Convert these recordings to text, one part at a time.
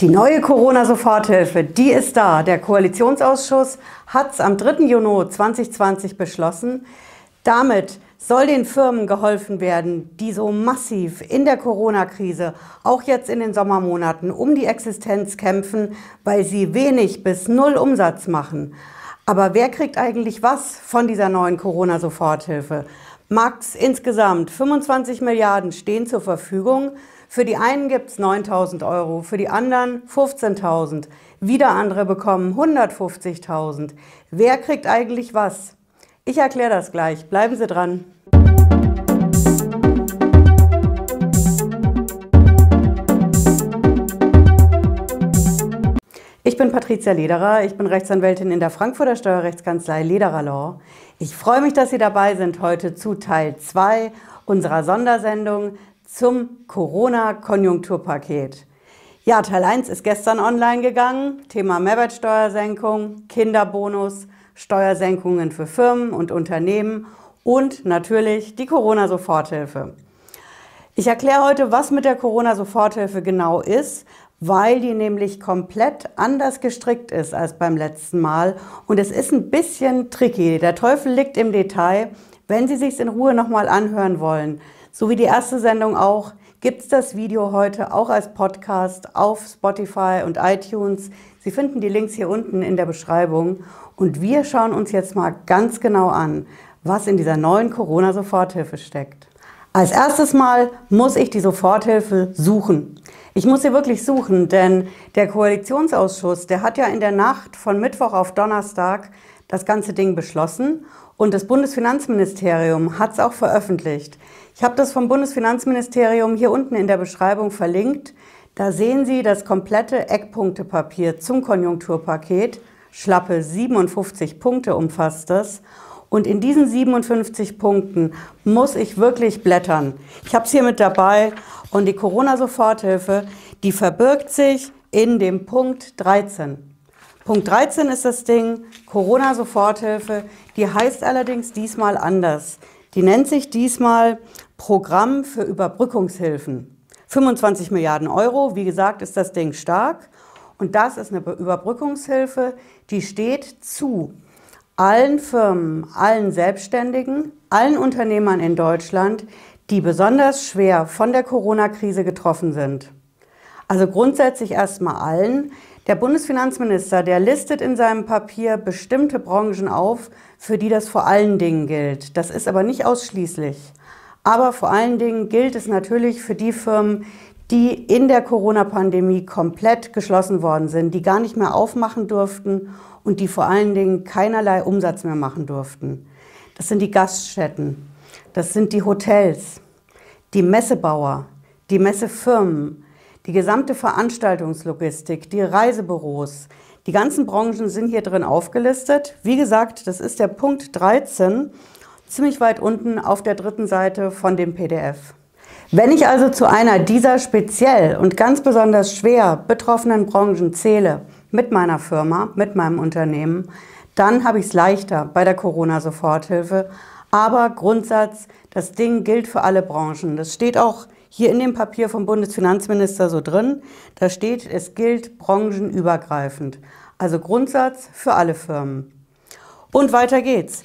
Die neue Corona-Soforthilfe, die ist da. Der Koalitionsausschuss hat es am 3. Juni 2020 beschlossen. Damit soll den Firmen geholfen werden, die so massiv in der Corona-Krise, auch jetzt in den Sommermonaten, um die Existenz kämpfen, weil sie wenig bis null Umsatz machen. Aber wer kriegt eigentlich was von dieser neuen Corona-Soforthilfe? Max, insgesamt 25 Milliarden stehen zur Verfügung. Für die einen gibt es 9.000 Euro, für die anderen 15.000. Wieder andere bekommen 150.000. Wer kriegt eigentlich was? Ich erkläre das gleich. Bleiben Sie dran. Ich bin Patricia Lederer, ich bin Rechtsanwältin in der Frankfurter Steuerrechtskanzlei Lederer Law. Ich freue mich, dass Sie dabei sind heute zu Teil 2 unserer Sondersendung zum Corona-Konjunkturpaket. Ja, Teil 1 ist gestern online gegangen. Thema Mehrwertsteuersenkung, Kinderbonus, Steuersenkungen für Firmen und Unternehmen und natürlich die Corona-Soforthilfe. Ich erkläre heute, was mit der Corona-Soforthilfe genau ist, weil die nämlich komplett anders gestrickt ist als beim letzten Mal. Und es ist ein bisschen tricky. Der Teufel liegt im Detail. Wenn Sie sich in Ruhe nochmal anhören wollen, so wie die erste Sendung auch, gibt es das Video heute auch als Podcast auf Spotify und iTunes. Sie finden die Links hier unten in der Beschreibung. Und wir schauen uns jetzt mal ganz genau an, was in dieser neuen Corona-Soforthilfe steckt. Als erstes Mal muss ich die Soforthilfe suchen. Ich muss sie wirklich suchen, denn der Koalitionsausschuss, der hat ja in der Nacht von Mittwoch auf Donnerstag das ganze Ding beschlossen und das Bundesfinanzministerium hat es auch veröffentlicht. Ich habe das vom Bundesfinanzministerium hier unten in der Beschreibung verlinkt. Da sehen Sie das komplette Eckpunktepapier zum Konjunkturpaket. Schlappe 57 Punkte umfasst das. Und in diesen 57 Punkten muss ich wirklich blättern. Ich habe es hier mit dabei und die Corona-Soforthilfe, die verbirgt sich in dem Punkt 13. Punkt 13 ist das Ding, Corona-Soforthilfe, die heißt allerdings diesmal anders. Die nennt sich diesmal Programm für Überbrückungshilfen. 25 Milliarden Euro, wie gesagt, ist das Ding stark. Und das ist eine Überbrückungshilfe, die steht zu allen Firmen, allen Selbstständigen, allen Unternehmern in Deutschland, die besonders schwer von der Corona-Krise getroffen sind. Also grundsätzlich erstmal allen. Der Bundesfinanzminister, der listet in seinem Papier bestimmte Branchen auf, für die das vor allen Dingen gilt. Das ist aber nicht ausschließlich. Aber vor allen Dingen gilt es natürlich für die Firmen, die in der Corona-Pandemie komplett geschlossen worden sind, die gar nicht mehr aufmachen durften und die vor allen Dingen keinerlei Umsatz mehr machen durften. Das sind die Gaststätten, das sind die Hotels, die Messebauer, die Messefirmen, die gesamte Veranstaltungslogistik, die Reisebüros. Die ganzen Branchen sind hier drin aufgelistet. Wie gesagt, das ist der Punkt 13 ziemlich weit unten auf der dritten Seite von dem PDF. Wenn ich also zu einer dieser speziell und ganz besonders schwer betroffenen Branchen zähle, mit meiner Firma, mit meinem Unternehmen, dann habe ich es leichter bei der Corona-Soforthilfe. Aber Grundsatz, das Ding gilt für alle Branchen. Das steht auch hier in dem Papier vom Bundesfinanzminister so drin. Da steht, es gilt branchenübergreifend. Also Grundsatz für alle Firmen. Und weiter geht's.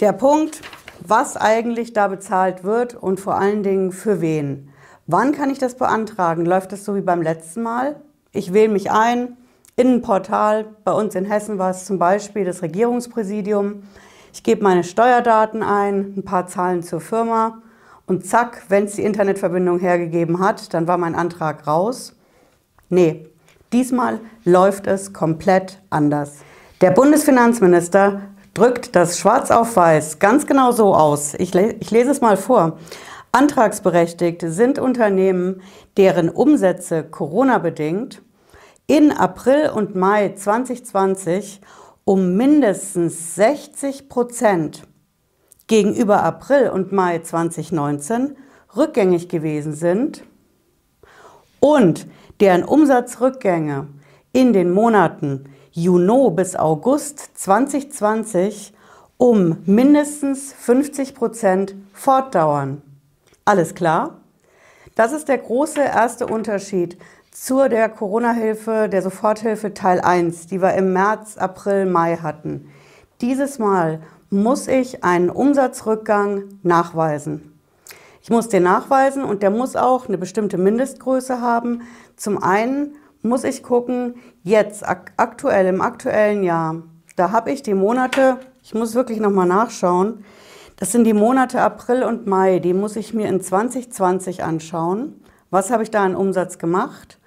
Der Punkt, was eigentlich da bezahlt wird und vor allen Dingen für wen. Wann kann ich das beantragen? Läuft das so wie beim letzten Mal? Ich wähle mich ein in ein Portal. Bei uns in Hessen war es zum Beispiel das Regierungspräsidium. Ich gebe meine Steuerdaten ein, ein paar Zahlen zur Firma und zack, wenn es die Internetverbindung hergegeben hat, dann war mein Antrag raus. Nee, diesmal läuft es komplett anders. Der Bundesfinanzminister drückt das schwarz auf weiß ganz genau so aus. Ich, le ich lese es mal vor. Antragsberechtigte sind Unternehmen, deren Umsätze Corona-bedingt in April und Mai 2020 um mindestens 60 Prozent gegenüber April und Mai 2019 rückgängig gewesen sind und deren Umsatzrückgänge in den Monaten Juni bis August 2020 um mindestens 50 Prozent fortdauern. Alles klar? Das ist der große erste Unterschied zur der Corona-Hilfe, der Soforthilfe Teil 1, die wir im März, April, Mai hatten. Dieses Mal muss ich einen Umsatzrückgang nachweisen. Ich muss den nachweisen und der muss auch eine bestimmte Mindestgröße haben. Zum einen muss ich gucken, jetzt aktuell im aktuellen Jahr, da habe ich die Monate, ich muss wirklich nochmal nachschauen, das sind die Monate April und Mai, die muss ich mir in 2020 anschauen. Was habe ich da an Umsatz gemacht?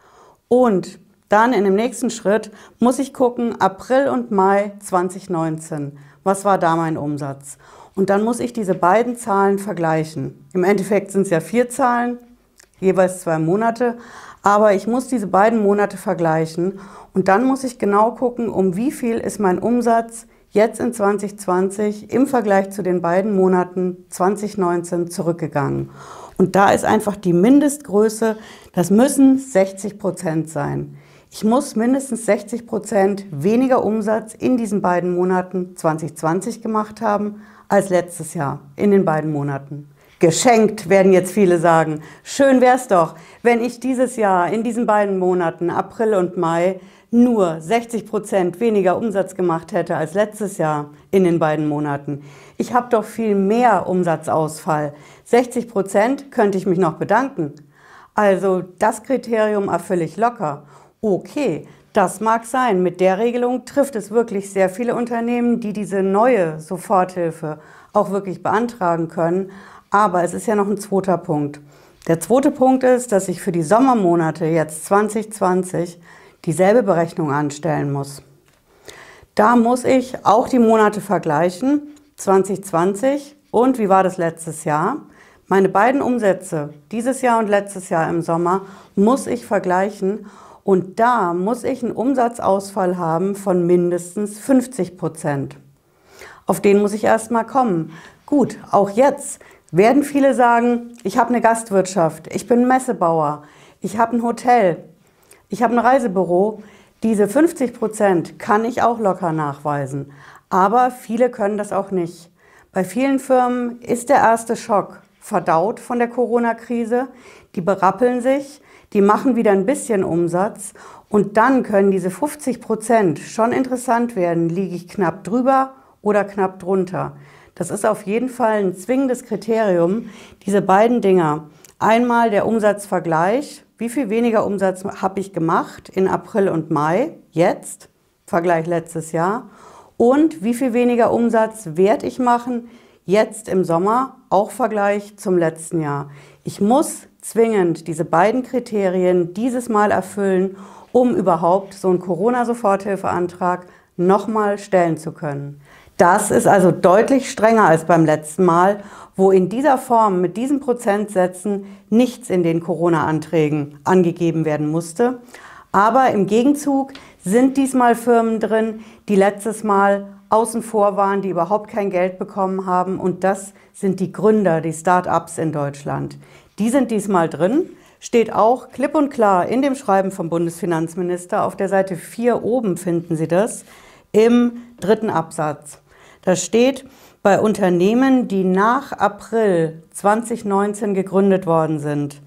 Und dann in dem nächsten Schritt muss ich gucken, April und Mai 2019. Was war da mein Umsatz? Und dann muss ich diese beiden Zahlen vergleichen. Im Endeffekt sind es ja vier Zahlen, jeweils zwei Monate. Aber ich muss diese beiden Monate vergleichen und dann muss ich genau gucken, um wie viel ist mein Umsatz jetzt in 2020 im Vergleich zu den beiden Monaten 2019 zurückgegangen. Und da ist einfach die Mindestgröße, das müssen 60 Prozent sein. Ich muss mindestens 60 Prozent weniger Umsatz in diesen beiden Monaten 2020 gemacht haben als letztes Jahr in den beiden Monaten. Geschenkt, werden jetzt viele sagen. Schön wäre es doch, wenn ich dieses Jahr in diesen beiden Monaten, April und Mai, nur 60 Prozent weniger Umsatz gemacht hätte als letztes Jahr in den beiden Monaten. Ich habe doch viel mehr Umsatzausfall. 60 Prozent könnte ich mich noch bedanken. Also das Kriterium erfülle ich locker. Okay, das mag sein. Mit der Regelung trifft es wirklich sehr viele Unternehmen, die diese neue Soforthilfe auch wirklich beantragen können. Aber es ist ja noch ein zweiter Punkt. Der zweite Punkt ist, dass ich für die Sommermonate jetzt 2020 dieselbe Berechnung anstellen muss. Da muss ich auch die Monate vergleichen, 2020 und wie war das letztes Jahr. Meine beiden Umsätze, dieses Jahr und letztes Jahr im Sommer, muss ich vergleichen und da muss ich einen Umsatzausfall haben von mindestens 50 Prozent. Auf den muss ich erstmal kommen. Gut, auch jetzt werden viele sagen, ich habe eine Gastwirtschaft, ich bin Messebauer, ich habe ein Hotel, ich habe ein Reisebüro. Diese 50 Prozent kann ich auch locker nachweisen. Aber viele können das auch nicht. Bei vielen Firmen ist der erste Schock verdaut von der Corona-Krise. Die berappeln sich, die machen wieder ein bisschen Umsatz und dann können diese 50 Prozent schon interessant werden. Liege ich knapp drüber oder knapp drunter? Das ist auf jeden Fall ein zwingendes Kriterium, diese beiden Dinger. Einmal der Umsatzvergleich, wie viel weniger Umsatz habe ich gemacht in April und Mai, jetzt, Vergleich letztes Jahr, und wie viel weniger Umsatz werde ich machen jetzt im Sommer, auch Vergleich zum letzten Jahr. Ich muss zwingend diese beiden Kriterien dieses Mal erfüllen, um überhaupt so einen Corona-Soforthilfeantrag nochmal stellen zu können. Das ist also deutlich strenger als beim letzten Mal, wo in dieser Form mit diesen Prozentsätzen nichts in den Corona-Anträgen angegeben werden musste. Aber im Gegenzug sind diesmal Firmen drin, die letztes Mal außen vor waren, die überhaupt kein Geld bekommen haben. Und das sind die Gründer, die Start-ups in Deutschland. Die sind diesmal drin. Steht auch klipp und klar in dem Schreiben vom Bundesfinanzminister. Auf der Seite 4 oben finden Sie das im dritten Absatz. Da steht, bei Unternehmen, die nach April 2019 gegründet worden sind,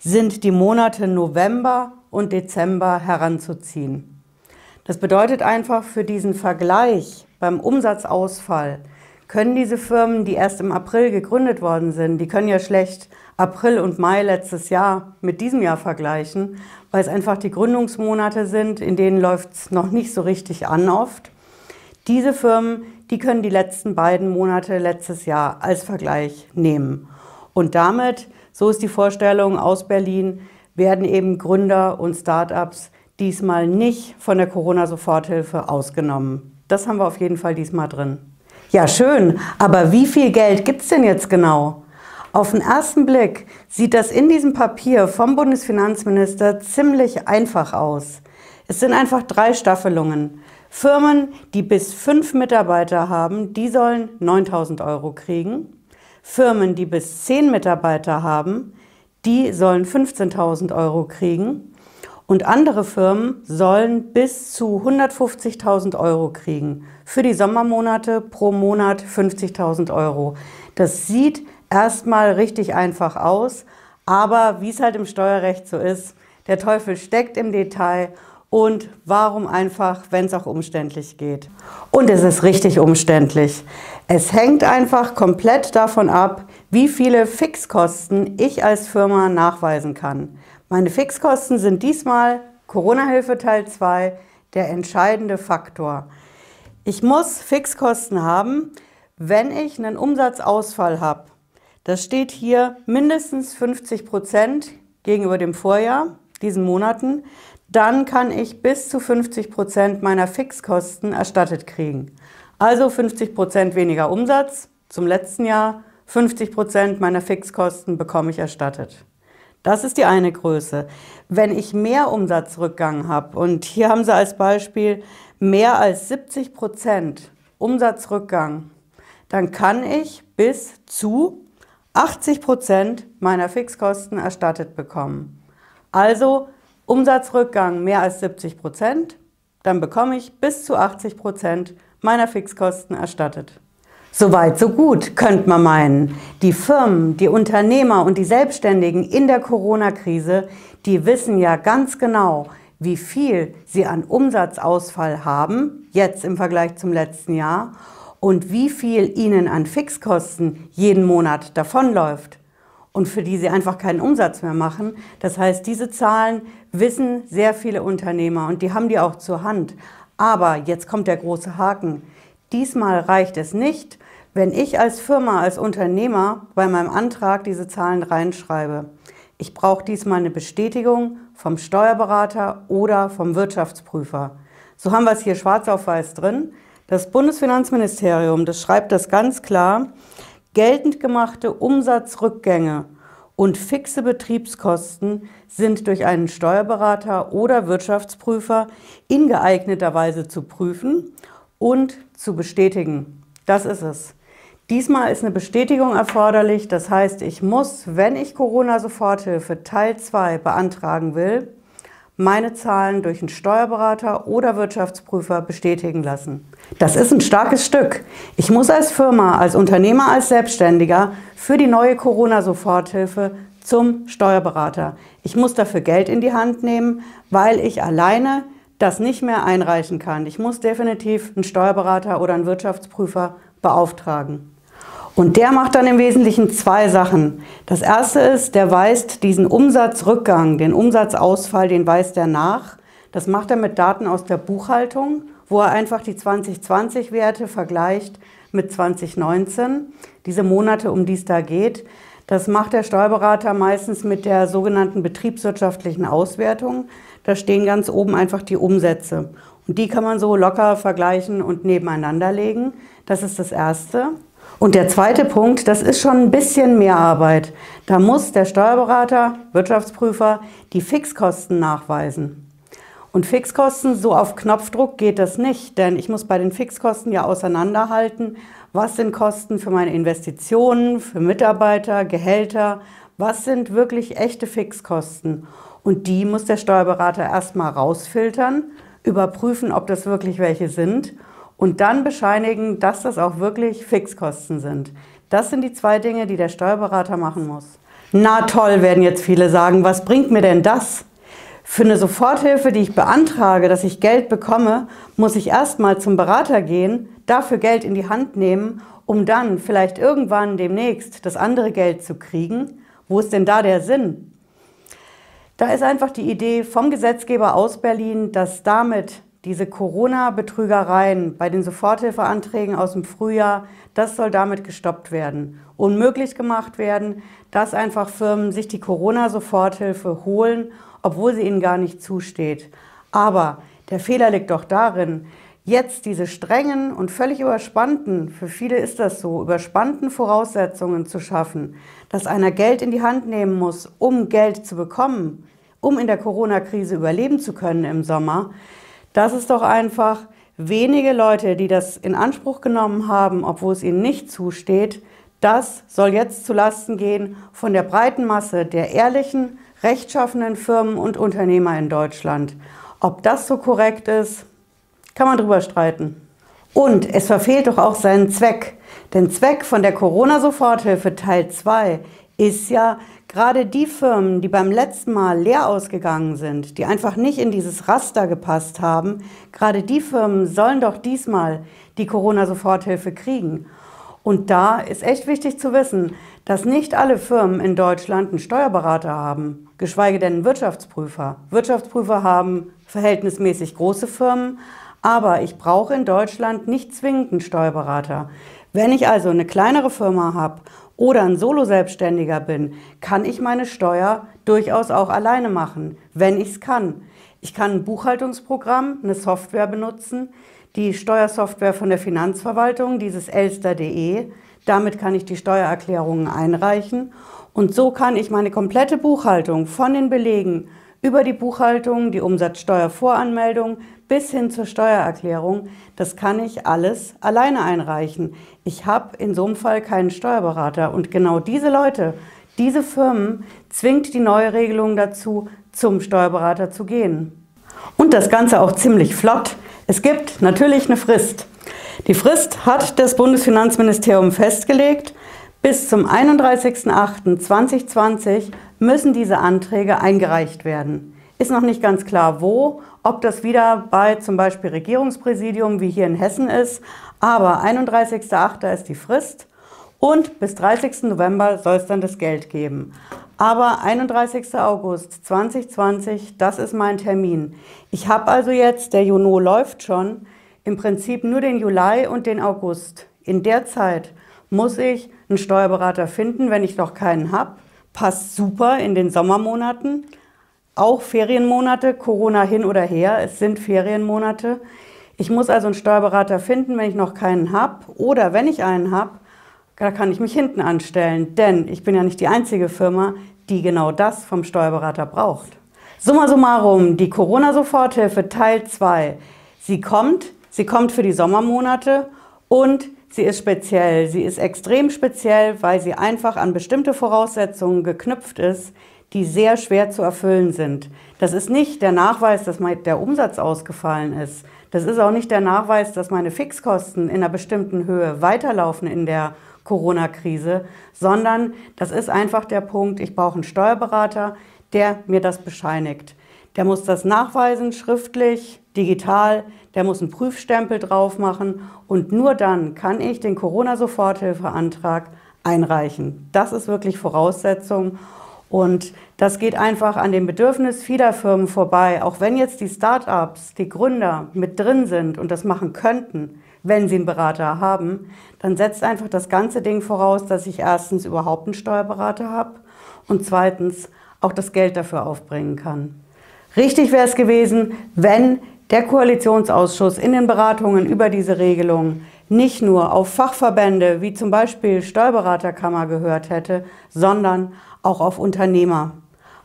sind die Monate November und Dezember heranzuziehen. Das bedeutet einfach für diesen Vergleich beim Umsatzausfall können diese Firmen, die erst im April gegründet worden sind, die können ja schlecht April und Mai letztes Jahr mit diesem Jahr vergleichen, weil es einfach die Gründungsmonate sind, in denen läuft es noch nicht so richtig an oft. Diese Firmen, die können die letzten beiden Monate letztes Jahr als Vergleich nehmen. Und damit, so ist die Vorstellung aus Berlin, werden eben Gründer und Startups diesmal nicht von der Corona-Soforthilfe ausgenommen. Das haben wir auf jeden Fall diesmal drin. Ja, schön, aber wie viel Geld gibt es denn jetzt genau? Auf den ersten Blick sieht das in diesem Papier vom Bundesfinanzminister ziemlich einfach aus. Es sind einfach drei Staffelungen. Firmen, die bis fünf Mitarbeiter haben, die sollen 9000 Euro kriegen. Firmen, die bis zehn Mitarbeiter haben, die sollen 15.000 Euro kriegen. Und andere Firmen sollen bis zu 150.000 Euro kriegen. Für die Sommermonate pro Monat 50.000 Euro. Das sieht erstmal richtig einfach aus, aber wie es halt im Steuerrecht so ist, Der Teufel steckt im Detail und warum einfach, wenn es auch umständlich geht. Und es ist richtig umständlich. Es hängt einfach komplett davon ab, wie viele Fixkosten ich als Firma nachweisen kann. Meine Fixkosten sind diesmal Corona-Hilfe Teil 2 der entscheidende Faktor. Ich muss Fixkosten haben, wenn ich einen Umsatzausfall habe. Das steht hier mindestens 50 Prozent gegenüber dem Vorjahr, diesen Monaten dann kann ich bis zu 50 Prozent meiner Fixkosten erstattet kriegen. Also 50 Prozent weniger Umsatz zum letzten Jahr, 50 Prozent meiner Fixkosten bekomme ich erstattet. Das ist die eine Größe. Wenn ich mehr Umsatzrückgang habe, und hier haben Sie als Beispiel mehr als 70 Prozent Umsatzrückgang, dann kann ich bis zu 80 Prozent meiner Fixkosten erstattet bekommen. Also Umsatzrückgang mehr als 70 Prozent, dann bekomme ich bis zu 80 Prozent meiner Fixkosten erstattet. Soweit, so gut, könnte man meinen. Die Firmen, die Unternehmer und die Selbstständigen in der Corona-Krise, die wissen ja ganz genau, wie viel sie an Umsatzausfall haben, jetzt im Vergleich zum letzten Jahr, und wie viel ihnen an Fixkosten jeden Monat davonläuft und für die sie einfach keinen Umsatz mehr machen. Das heißt, diese Zahlen wissen sehr viele Unternehmer und die haben die auch zur Hand. Aber jetzt kommt der große Haken. Diesmal reicht es nicht, wenn ich als Firma, als Unternehmer bei meinem Antrag diese Zahlen reinschreibe. Ich brauche diesmal eine Bestätigung vom Steuerberater oder vom Wirtschaftsprüfer. So haben wir es hier schwarz auf weiß drin. Das Bundesfinanzministerium, das schreibt das ganz klar, Geltend gemachte Umsatzrückgänge und fixe Betriebskosten sind durch einen Steuerberater oder Wirtschaftsprüfer in geeigneter Weise zu prüfen und zu bestätigen. Das ist es. Diesmal ist eine Bestätigung erforderlich. Das heißt, ich muss, wenn ich Corona-Soforthilfe Teil 2 beantragen will, meine Zahlen durch einen Steuerberater oder Wirtschaftsprüfer bestätigen lassen. Das ist ein starkes Stück. Ich muss als Firma, als Unternehmer, als Selbstständiger für die neue Corona-Soforthilfe zum Steuerberater. Ich muss dafür Geld in die Hand nehmen, weil ich alleine das nicht mehr einreichen kann. Ich muss definitiv einen Steuerberater oder einen Wirtschaftsprüfer beauftragen. Und der macht dann im Wesentlichen zwei Sachen. Das erste ist, der weist diesen Umsatzrückgang, den Umsatzausfall, den weist er nach. Das macht er mit Daten aus der Buchhaltung, wo er einfach die 2020-Werte vergleicht mit 2019, diese Monate, um die es da geht. Das macht der Steuerberater meistens mit der sogenannten betriebswirtschaftlichen Auswertung. Da stehen ganz oben einfach die Umsätze. Und die kann man so locker vergleichen und nebeneinander legen. Das ist das Erste. Und der zweite Punkt, das ist schon ein bisschen mehr Arbeit. Da muss der Steuerberater, Wirtschaftsprüfer die Fixkosten nachweisen. Und Fixkosten, so auf Knopfdruck geht das nicht, denn ich muss bei den Fixkosten ja auseinanderhalten, was sind Kosten für meine Investitionen, für Mitarbeiter, Gehälter, was sind wirklich echte Fixkosten. Und die muss der Steuerberater erstmal rausfiltern, überprüfen, ob das wirklich welche sind und dann bescheinigen, dass das auch wirklich Fixkosten sind. Das sind die zwei Dinge, die der Steuerberater machen muss. Na toll, werden jetzt viele sagen, was bringt mir denn das? Für eine Soforthilfe, die ich beantrage, dass ich Geld bekomme, muss ich erstmal zum Berater gehen, dafür Geld in die Hand nehmen, um dann vielleicht irgendwann demnächst das andere Geld zu kriegen. Wo ist denn da der Sinn? Da ist einfach die Idee vom Gesetzgeber aus Berlin, dass damit diese Corona-Betrügereien bei den Soforthilfeanträgen aus dem Frühjahr, das soll damit gestoppt werden. Unmöglich gemacht werden, dass einfach Firmen sich die Corona-Soforthilfe holen, obwohl sie ihnen gar nicht zusteht. Aber der Fehler liegt doch darin, jetzt diese strengen und völlig überspannten, für viele ist das so, überspannten Voraussetzungen zu schaffen, dass einer Geld in die Hand nehmen muss, um Geld zu bekommen, um in der Corona-Krise überleben zu können im Sommer, das ist doch einfach wenige Leute, die das in Anspruch genommen haben, obwohl es ihnen nicht zusteht. Das soll jetzt zulasten gehen von der breiten Masse der ehrlichen, rechtschaffenen Firmen und Unternehmer in Deutschland. Ob das so korrekt ist, kann man drüber streiten. Und es verfehlt doch auch seinen Zweck. Denn Zweck von der Corona-Soforthilfe Teil 2 ist ja Gerade die Firmen, die beim letzten Mal leer ausgegangen sind, die einfach nicht in dieses Raster gepasst haben, gerade die Firmen sollen doch diesmal die Corona-Soforthilfe kriegen. Und da ist echt wichtig zu wissen, dass nicht alle Firmen in Deutschland einen Steuerberater haben, geschweige denn einen Wirtschaftsprüfer. Wirtschaftsprüfer haben verhältnismäßig große Firmen, aber ich brauche in Deutschland nicht zwingend einen Steuerberater. Wenn ich also eine kleinere Firma habe oder ein Solo-Selbstständiger bin, kann ich meine Steuer durchaus auch alleine machen, wenn ich es kann. Ich kann ein Buchhaltungsprogramm, eine Software benutzen, die Steuersoftware von der Finanzverwaltung, dieses elster.de. Damit kann ich die Steuererklärungen einreichen und so kann ich meine komplette Buchhaltung von den Belegen über die Buchhaltung, die Umsatzsteuervoranmeldung bis hin zur Steuererklärung, das kann ich alles alleine einreichen. Ich habe in so einem Fall keinen Steuerberater und genau diese Leute, diese Firmen zwingt die neue Regelung dazu, zum Steuerberater zu gehen. Und das Ganze auch ziemlich flott. Es gibt natürlich eine Frist. Die Frist hat das Bundesfinanzministerium festgelegt. Bis zum 31.08.2020 müssen diese Anträge eingereicht werden. Ist noch nicht ganz klar, wo, ob das wieder bei zum Beispiel Regierungspräsidium wie hier in Hessen ist, aber 31.08. ist die Frist und bis 30. November soll es dann das Geld geben. Aber 31. August 2020, das ist mein Termin. Ich habe also jetzt, der Juno läuft schon, im Prinzip nur den Juli und den August. In der Zeit muss ich einen Steuerberater finden, wenn ich noch keinen habe passt super in den Sommermonaten. Auch Ferienmonate, Corona hin oder her, es sind Ferienmonate. Ich muss also einen Steuerberater finden, wenn ich noch keinen habe. Oder wenn ich einen habe, da kann ich mich hinten anstellen. Denn ich bin ja nicht die einzige Firma, die genau das vom Steuerberater braucht. Summa summarum, die Corona-Soforthilfe Teil 2. Sie kommt, sie kommt für die Sommermonate und Sie ist speziell. Sie ist extrem speziell, weil sie einfach an bestimmte Voraussetzungen geknüpft ist, die sehr schwer zu erfüllen sind. Das ist nicht der Nachweis, dass der Umsatz ausgefallen ist. Das ist auch nicht der Nachweis, dass meine Fixkosten in einer bestimmten Höhe weiterlaufen in der Corona-Krise, sondern das ist einfach der Punkt, ich brauche einen Steuerberater, der mir das bescheinigt. Der muss das nachweisen, schriftlich, digital, der muss einen Prüfstempel drauf machen und nur dann kann ich den Corona-Soforthilfeantrag einreichen. Das ist wirklich Voraussetzung und das geht einfach an dem Bedürfnis vieler Firmen vorbei. Auch wenn jetzt die Start-ups, die Gründer mit drin sind und das machen könnten, wenn sie einen Berater haben, dann setzt einfach das ganze Ding voraus, dass ich erstens überhaupt einen Steuerberater habe und zweitens auch das Geld dafür aufbringen kann. Richtig wäre es gewesen, wenn der Koalitionsausschuss in den Beratungen über diese Regelung nicht nur auf Fachverbände wie zum Beispiel Steuerberaterkammer gehört hätte, sondern auch auf Unternehmer.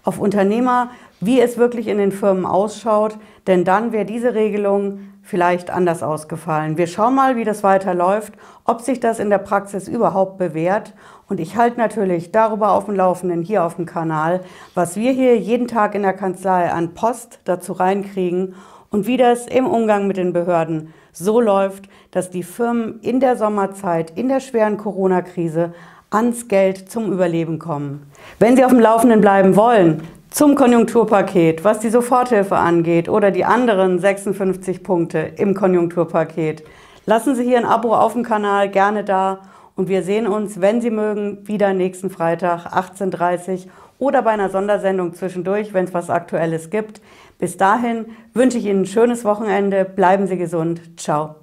Auf Unternehmer, wie es wirklich in den Firmen ausschaut, denn dann wäre diese Regelung vielleicht anders ausgefallen. Wir schauen mal, wie das weiterläuft, ob sich das in der Praxis überhaupt bewährt. Und ich halte natürlich darüber auf dem Laufenden hier auf dem Kanal, was wir hier jeden Tag in der Kanzlei an Post dazu reinkriegen und wie das im Umgang mit den Behörden so läuft, dass die Firmen in der Sommerzeit, in der schweren Corona-Krise ans Geld zum Überleben kommen. Wenn Sie auf dem Laufenden bleiben wollen, zum Konjunkturpaket, was die Soforthilfe angeht oder die anderen 56 Punkte im Konjunkturpaket. Lassen Sie hier ein Abo auf dem Kanal gerne da und wir sehen uns, wenn Sie mögen, wieder nächsten Freitag 18.30 Uhr oder bei einer Sondersendung zwischendurch, wenn es was Aktuelles gibt. Bis dahin wünsche ich Ihnen ein schönes Wochenende, bleiben Sie gesund, ciao.